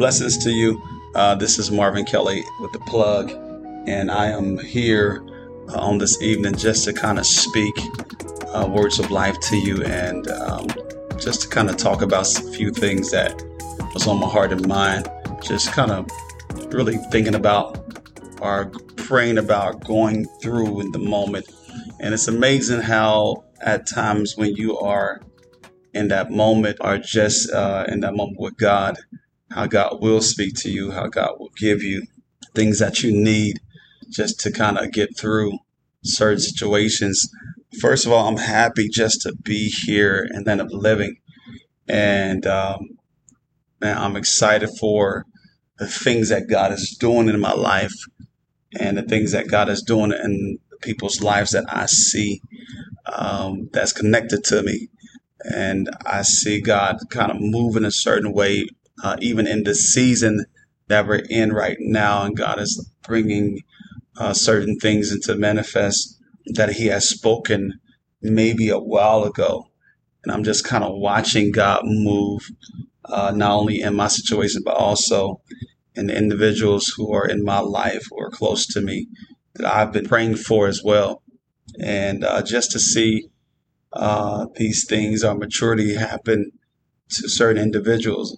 Blessings to you. Uh, this is Marvin Kelly with the plug, and I am here uh, on this evening just to kind of speak uh, words of life to you and um, just to kind of talk about a few things that was on my heart and mind. Just kind of really thinking about or praying about going through in the moment. And it's amazing how at times when you are in that moment or just uh, in that moment with God, how God will speak to you, how God will give you things that you need just to kind of get through certain situations. First of all, I'm happy just to be here and then of living. And um, man, I'm excited for the things that God is doing in my life and the things that God is doing in people's lives that I see um, that's connected to me. And I see God kind of moving a certain way uh, even in the season that we're in right now. And God is bringing uh, certain things into manifest that He has spoken maybe a while ago. And I'm just kind of watching God move, uh, not only in my situation, but also in the individuals who are in my life or close to me that I've been praying for as well. And uh, just to see uh, these things, our maturity happen to certain individuals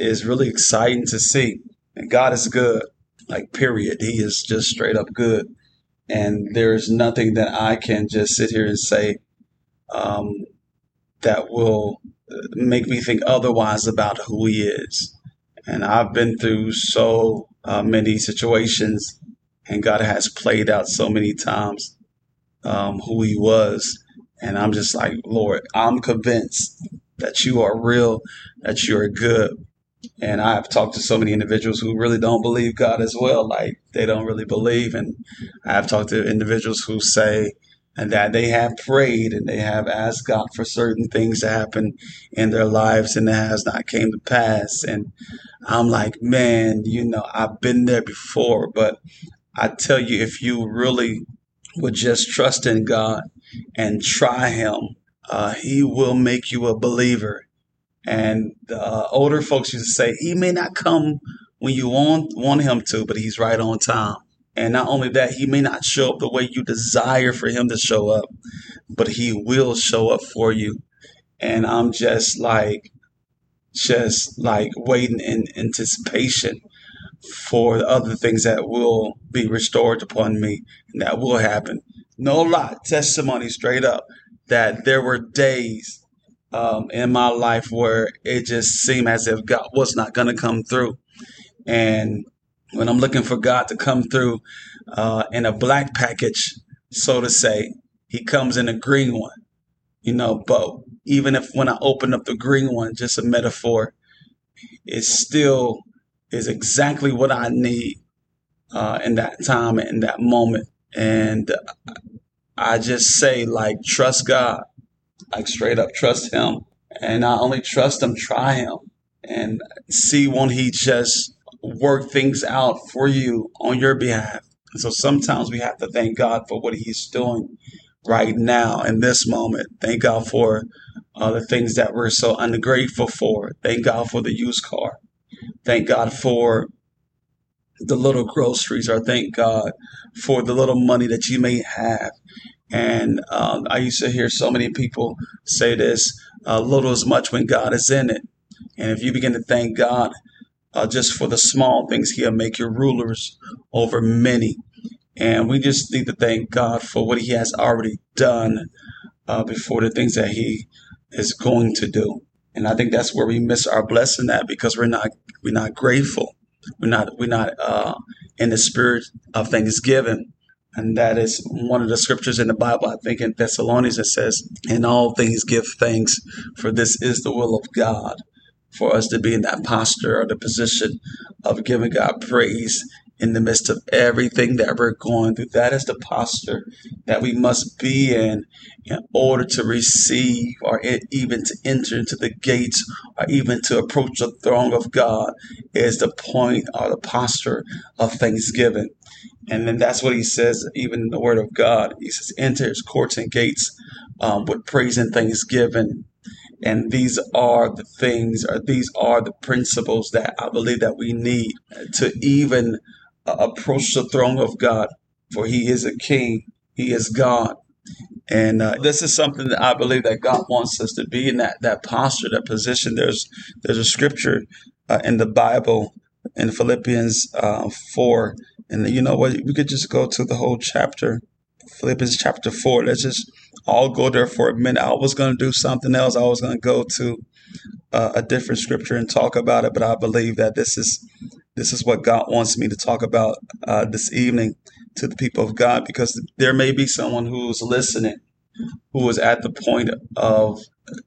is really exciting to see. And God is good, like, period. He is just straight up good. And there's nothing that I can just sit here and say um, that will make me think otherwise about who He is. And I've been through so uh, many situations, and God has played out so many times um, who He was. And I'm just like, Lord, I'm convinced that you are real, that you are good, and I've talked to so many individuals who really don't believe God as well. Like they don't really believe. And I've talked to individuals who say and that they have prayed and they have asked God for certain things to happen in their lives and it has not came to pass. And I'm like, man, you know, I've been there before, but I tell you, if you really would just trust in God and try Him, uh, He will make you a believer and the uh, older folks used to say, he may not come when you want, want him to, but he's right on time. And not only that, he may not show up the way you desire for him to show up, but he will show up for you. And I'm just like, just like waiting in anticipation for the other things that will be restored upon me and that will happen. No lie, testimony straight up that there were days um, in my life where it just seemed as if God was not going to come through. And when I'm looking for God to come through uh, in a black package, so to say, He comes in a green one. You know, but even if when I open up the green one, just a metaphor, it still is exactly what I need uh, in that time in that moment. And I just say, like, trust God like straight up trust him and not only trust him, try him and see won't he just work things out for you on your behalf. So sometimes we have to thank God for what he's doing right now in this moment. Thank God for uh, the things that we're so ungrateful for. Thank God for the used car. Thank God for the little groceries or thank God for the little money that you may have. And um, I used to hear so many people say this uh, little is much when God is in it. And if you begin to thank God uh, just for the small things, He'll make you rulers over many. And we just need to thank God for what He has already done uh, before the things that He is going to do. And I think that's where we miss our blessing at because we're not we're not grateful. We're not we're not uh, in the spirit of thanksgiving. And that is one of the scriptures in the Bible, I think in Thessalonians, it says, In all things give thanks, for this is the will of God, for us to be in that posture or the position of giving God praise in the midst of everything that we're going through. That is the posture that we must be in in order to receive or even to enter into the gates or even to approach the throne of God is the point or the posture of thanksgiving. And then that's what he says, even in the word of God. He says, enter his courts and gates um, with praise and thanksgiving. And these are the things, or these are the principles that I believe that we need to even approach the throne of God. For He is a King, He is God. And uh, this is something that I believe that God wants us to be in that that posture, that position. There's there's a scripture uh, in the Bible in Philippians uh, four, and you know what? We could just go to the whole chapter, Philippians chapter four. Let's just all go there for a minute. I was going to do something else. I was going to go to uh, a different scripture and talk about it, but I believe that this is this is what God wants me to talk about uh, this evening to the people of God, because there may be someone who's listening who is at the point of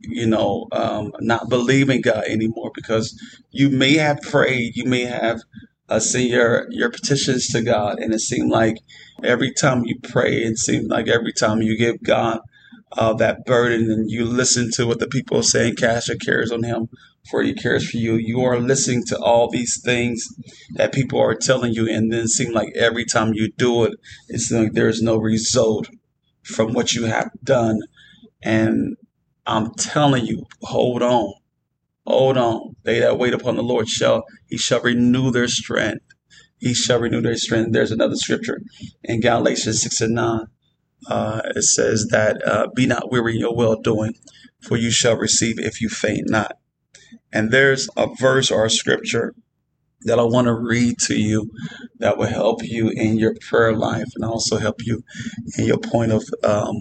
you know um, not believing God anymore because you may have prayed, you may have uh, sent your your petitions to God, and it seemed like every time you pray, it seemed like every time you give God uh, that burden and you listen to what the people are saying, cast your cares on Him, for He cares for you. You are listening to all these things that people are telling you, and then seem like every time you do it, it seems like there is no result from what you have done. And I'm telling you, hold on. Hold on. They that wait upon the Lord shall, he shall renew their strength. He shall renew their strength. There's another scripture in Galatians 6 and 9. Uh, it says that, uh, be not weary in your well doing, for you shall receive if you faint not. And there's a verse or a scripture that I want to read to you that will help you in your prayer life and also help you in your point of um,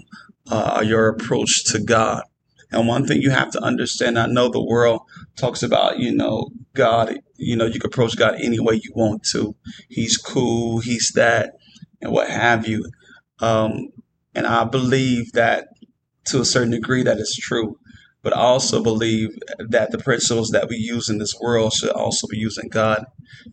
uh, your approach to God. And one thing you have to understand, I know the world talks about, you know, God, you know, you can approach God any way you want to. He's cool, he's that, and what have you. Um, and I believe that to a certain degree that is true but I also believe that the principles that we use in this world should also be used in God.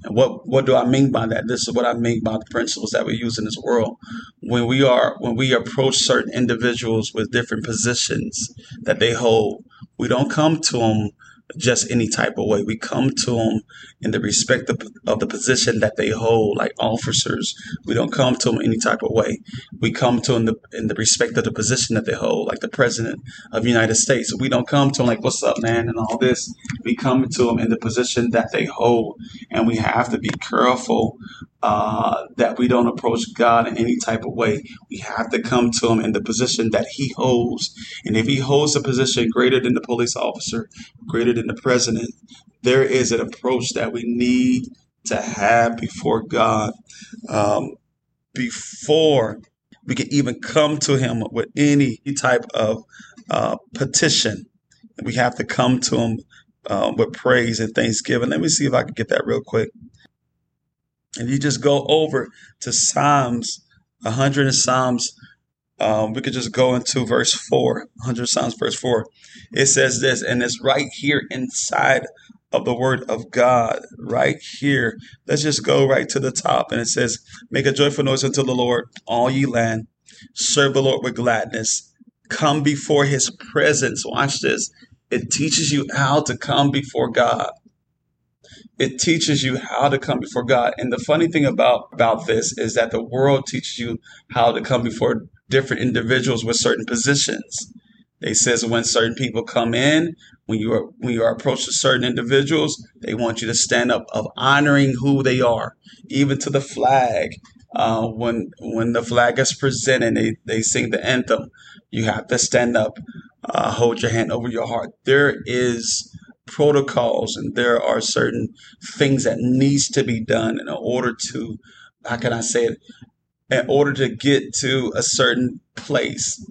And what what do I mean by that? This is what I mean by the principles that we use in this world. When we are when we approach certain individuals with different positions that they hold, we don't come to them just any type of way. We come to them in the respect of, of, the position that they hold, like officers. We don't come to them any type of way. We come to them in the, in the respect of the position that they hold, like the president of the United States. We don't come to them like, what's up, man, and all this. We come to them in the position that they hold. And we have to be careful uh, that we don't approach God in any type of way. We have to come to Him in the position that He holds. And if He holds a position greater than the police officer, greater than the president, there is an approach that we need to have before God um, before we can even come to Him with any type of uh, petition. We have to come to Him uh, with praise and thanksgiving. Let me see if I can get that real quick. And you just go over to Psalms, 100 in Psalms, um, we could just go into verse 4, 100 Psalms, verse 4. It says this, and it's right here inside of the word of God, right here. Let's just go right to the top. And it says, Make a joyful noise unto the Lord, all ye land. Serve the Lord with gladness. Come before his presence. Watch this. It teaches you how to come before God it teaches you how to come before God. And the funny thing about about this is that the world teaches you how to come before different individuals with certain positions. They says when certain people come in, when you are when you are approached to certain individuals, they want you to stand up of honoring who they are, even to the flag. Uh, when when the flag is presented, they, they sing the anthem. You have to stand up, uh, hold your hand over your heart. There is protocols and there are certain things that needs to be done in order to how can I say it in order to get to a certain place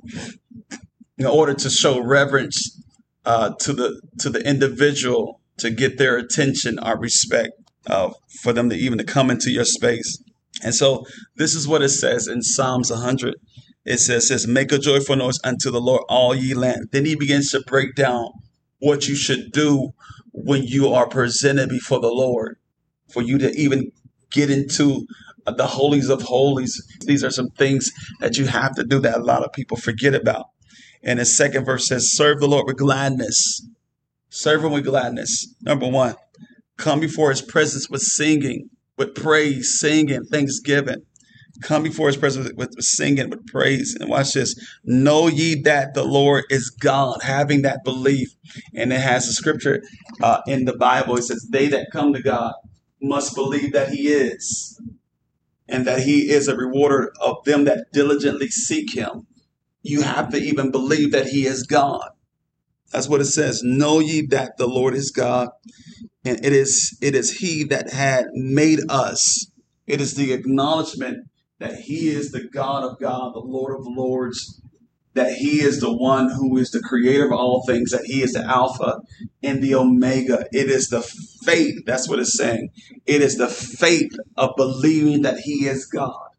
in order to show reverence uh, to the to the individual to get their attention or respect uh, for them to even to come into your space. And so this is what it says in Psalms 100 it says, says make a joyful noise unto the Lord all ye land then he begins to break down what you should do when you are presented before the Lord, for you to even get into the holies of holies. These are some things that you have to do that a lot of people forget about. And the second verse says, Serve the Lord with gladness. Serve him with gladness. Number one, come before his presence with singing, with praise, singing, thanksgiving. Come before his presence with, with singing, with praise. And watch this. Know ye that the Lord is God, having that belief. And it has a scripture uh, in the Bible. It says, They that come to God must believe that he is, and that he is a rewarder of them that diligently seek him. You have to even believe that he is God. That's what it says. Know ye that the Lord is God, and it is it is He that had made us. It is the acknowledgement that He is the God of God, the Lord of Lords, that He is the one who is the creator of all things, that He is the Alpha and the Omega. It is the faith, that's what it's saying. It is the faith of believing that He is God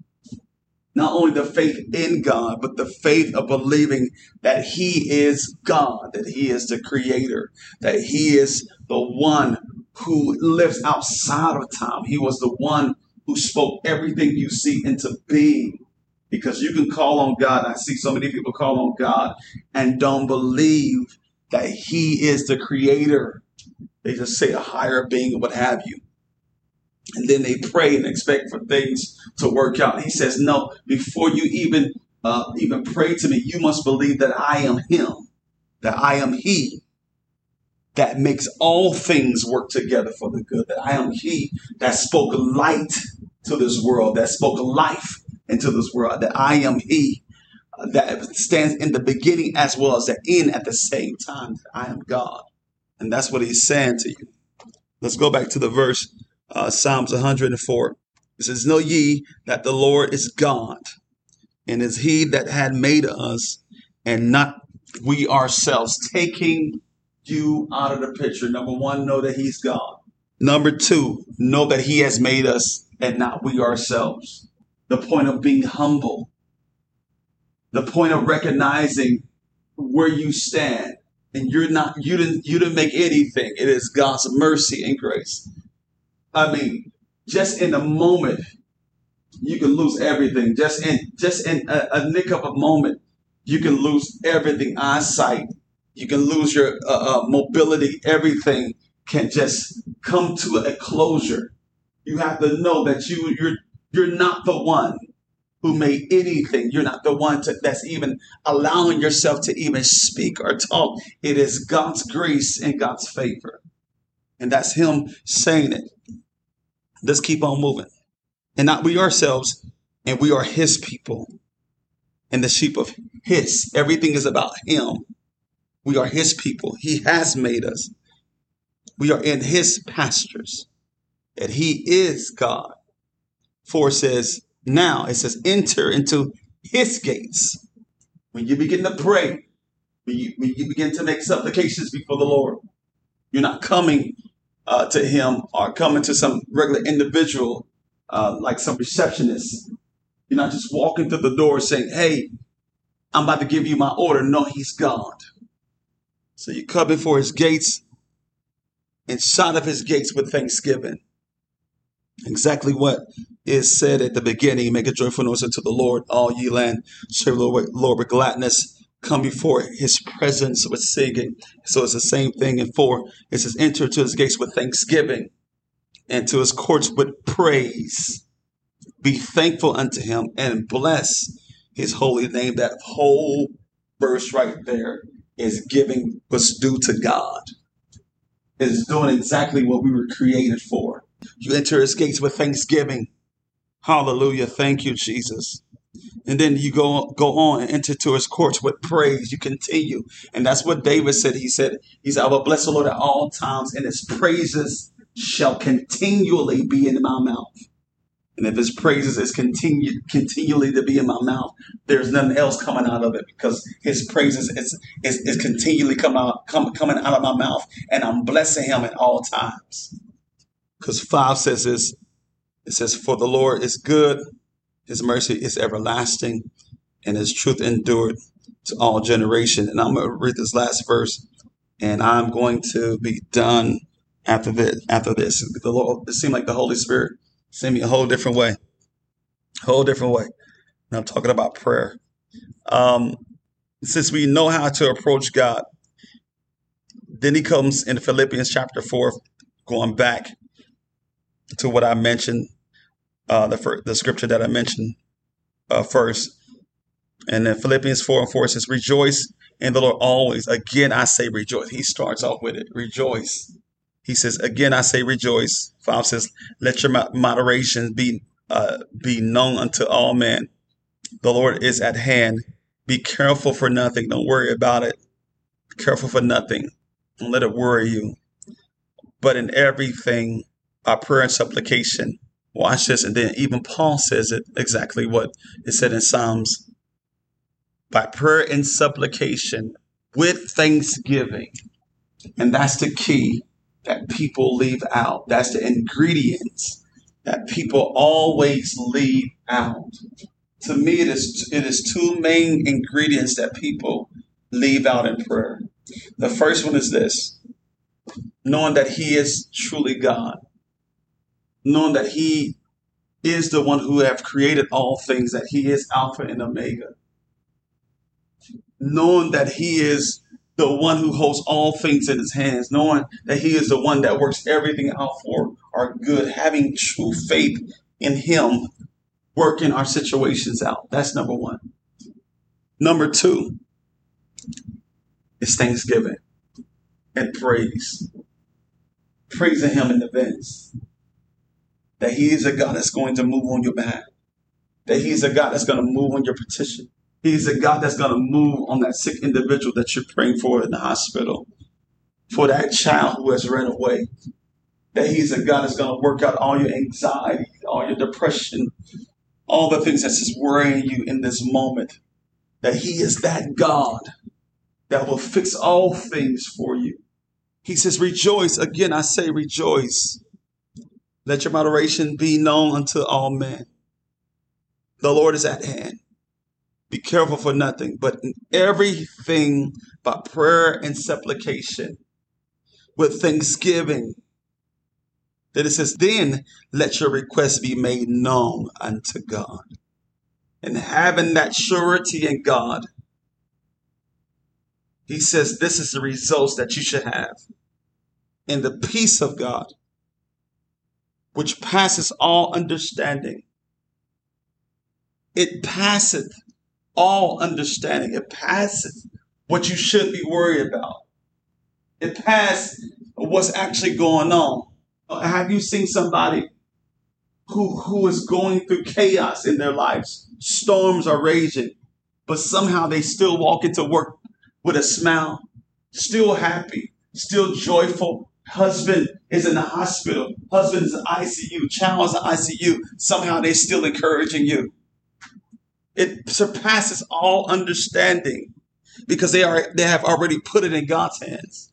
not only the faith in God, but the faith of believing that He is God, that He is the Creator, that He is the one who lives outside of time. He was the one who spoke everything you see into being. Because you can call on God. I see so many people call on God and don't believe that He is the Creator. They just say a higher being, or what have you and then they pray and expect for things to work out. He says, "No, before you even uh, even pray to me, you must believe that I am Him, that I am He, that makes all things work together for the good. That I am He that spoke light to this world, that spoke life into this world. That I am He." Uh, that stands in the beginning as well as the end at the same time. I am God. And that's what he's saying to you. Let's go back to the verse uh, Psalms 104. It says, Know ye that the Lord is God, and is he that had made us, and not we ourselves, taking you out of the picture. Number one, know that he's God. Number two, know that he has made us and not we ourselves. The point of being humble, the point of recognizing where you stand and you're not you didn't you didn't make anything it is god's mercy and grace I mean, just in a moment, you can lose everything. Just in just in a, a nick of a moment, you can lose everything. Eyesight, you can lose your uh, uh, mobility. Everything can just come to a closure. You have to know that you you're you're not the one who made anything. You're not the one to, that's even allowing yourself to even speak or talk. It is God's grace and God's favor. And that's Him saying it. Let's keep on moving. And not we ourselves, and we are his people and the sheep of his. Everything is about him. We are his people. He has made us. We are in his pastures. And he is God. For says, now it says, enter into his gates. When you begin to pray, when you, when you begin to make supplications before the Lord, you're not coming uh, to him or coming to some regular individual, uh, like some receptionist. You're not just walking through the door saying, Hey, I'm about to give you my order. No, he's God. So you come before his gates, inside of his gates with thanksgiving. Exactly what is said at the beginning. Make a joyful noise unto the Lord, all ye land. Serve the Lord, Lord with gladness come before his presence with singing. So it's the same thing in four. It says, enter to his gates with thanksgiving and to his courts with praise. Be thankful unto him and bless his holy name. That whole verse right there is giving what's due to God. Is doing exactly what we were created for. You enter his gates with thanksgiving. Hallelujah. Thank you, Jesus and then you go go on and enter to his courts with praise. You continue, and that's what David said. He said, "He said, I will bless the Lord at all times, and His praises shall continually be in my mouth." And if His praises is continue continually to be in my mouth, there's nothing else coming out of it because His praises is is, is continually coming out come, coming out of my mouth, and I'm blessing Him at all times. Because five says this. It says, "For the Lord is good." His mercy is everlasting, and his truth endured to all generation. And I'm going to read this last verse, and I'm going to be done after this. After this, the Lord, it seemed like the Holy Spirit sent me a whole different way, whole different way. And I'm talking about prayer. Um, since we know how to approach God, then he comes in Philippians chapter four, going back to what I mentioned uh, the first, the scripture that I mentioned uh, first. And then Philippians 4 and 4 says, Rejoice in the Lord always. Again, I say rejoice. He starts off with it. Rejoice. He says, Again, I say rejoice. 5 says, Let your moderation be, uh, be known unto all men. The Lord is at hand. Be careful for nothing. Don't worry about it. Be careful for nothing. Don't let it worry you. But in everything, by prayer and supplication, watch this. And then even Paul says it exactly what it said in Psalms by prayer and supplication with thanksgiving. And that's the key that people leave out. That's the ingredients that people always leave out. To me, it is, it is two main ingredients that people leave out in prayer. The first one is this knowing that He is truly God, knowing that He is the one who have created all things, that He is Alpha and Omega knowing that He is the one who holds all things in His hands, knowing that He is the one that works everything out for our good, having true faith in Him working our situations out. That's number one. Number two is thanksgiving and praise. Praising Him in advance. That He is a God that's going to move on your behalf. That He's a God that's going to move on your petition. He's a God that's going to move on that sick individual that you're praying for in the hospital, for that child who has ran away. That He's a God that's going to work out all your anxiety, all your depression, all the things that's just worrying you in this moment. That He is that God that will fix all things for you. He says, Rejoice. Again, I say, Rejoice. Let your moderation be known unto all men. The Lord is at hand. Be careful for nothing, but in everything by prayer and supplication with thanksgiving. That it says, then let your requests be made known unto God. And having that surety in God, he says, this is the results that you should have. In the peace of God, which passes all understanding. It passeth all understanding. It passes what you should be worried about. It passes what's actually going on. Uh, have you seen somebody who, who is going through chaos in their lives? Storms are raging, but somehow they still walk into work with a smile, still happy, still joyful. Husband is in the hospital. Husband is in ICU. Child is in ICU. Somehow they're still encouraging you. It surpasses all understanding because they are they have already put it in God's hands.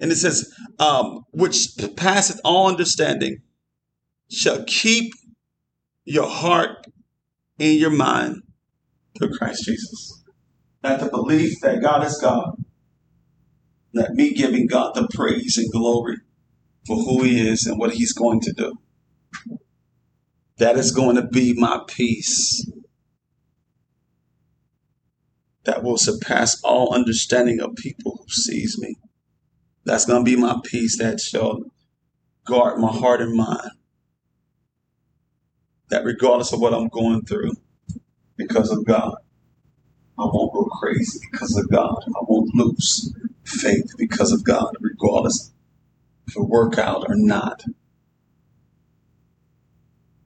And it says, um, which passeth all understanding, shall keep your heart and your mind to Christ Jesus. That the belief that God is God, that me giving God the praise and glory for who He is and what He's going to do. That is going to be my peace that will surpass all understanding of people who sees me. That's going to be my peace that shall guard my heart and mind. That regardless of what I'm going through, because of God, I won't go crazy because of God. I won't lose faith because of God, regardless if it work out or not.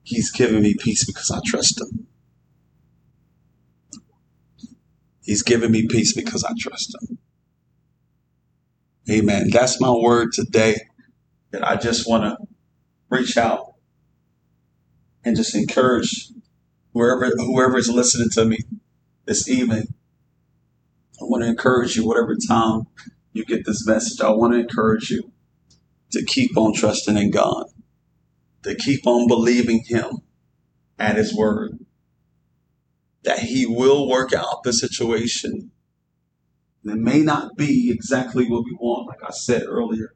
He's giving me peace because I trust Him. He's given me peace because I trust him. Amen. That's my word today. That I just want to reach out and just encourage whoever whoever is listening to me this evening. I want to encourage you, whatever time you get this message, I want to encourage you to keep on trusting in God, to keep on believing Him at His word, that He will work out the situation. It may not be exactly what we want, like I said earlier,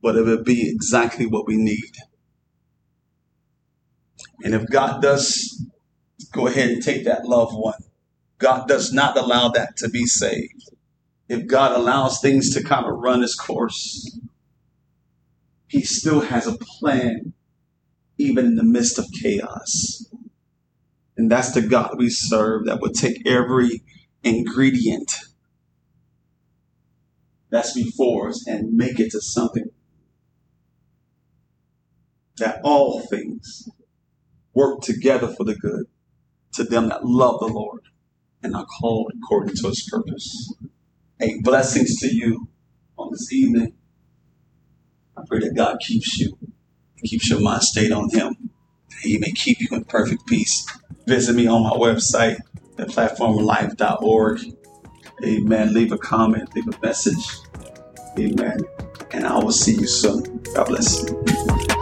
but it will be exactly what we need. And if God does go ahead and take that loved one, God does not allow that to be saved. If God allows things to kind of run its course, He still has a plan, even in the midst of chaos. And that's the God we serve that will take every ingredient that's before us and make it to something that all things work together for the good to them that love the Lord and are called according to his purpose. Hey, blessings to you on this evening. I pray that God keeps you, keeps your mind stayed on him. That he may keep you in perfect peace. Visit me on my website at platformlife.org. Amen. Leave a comment, leave a message. Amen. And I will see you soon. God bless you.